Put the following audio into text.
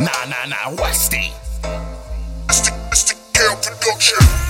Nah, nah, nah, Westy. It's the, it's the Gale production.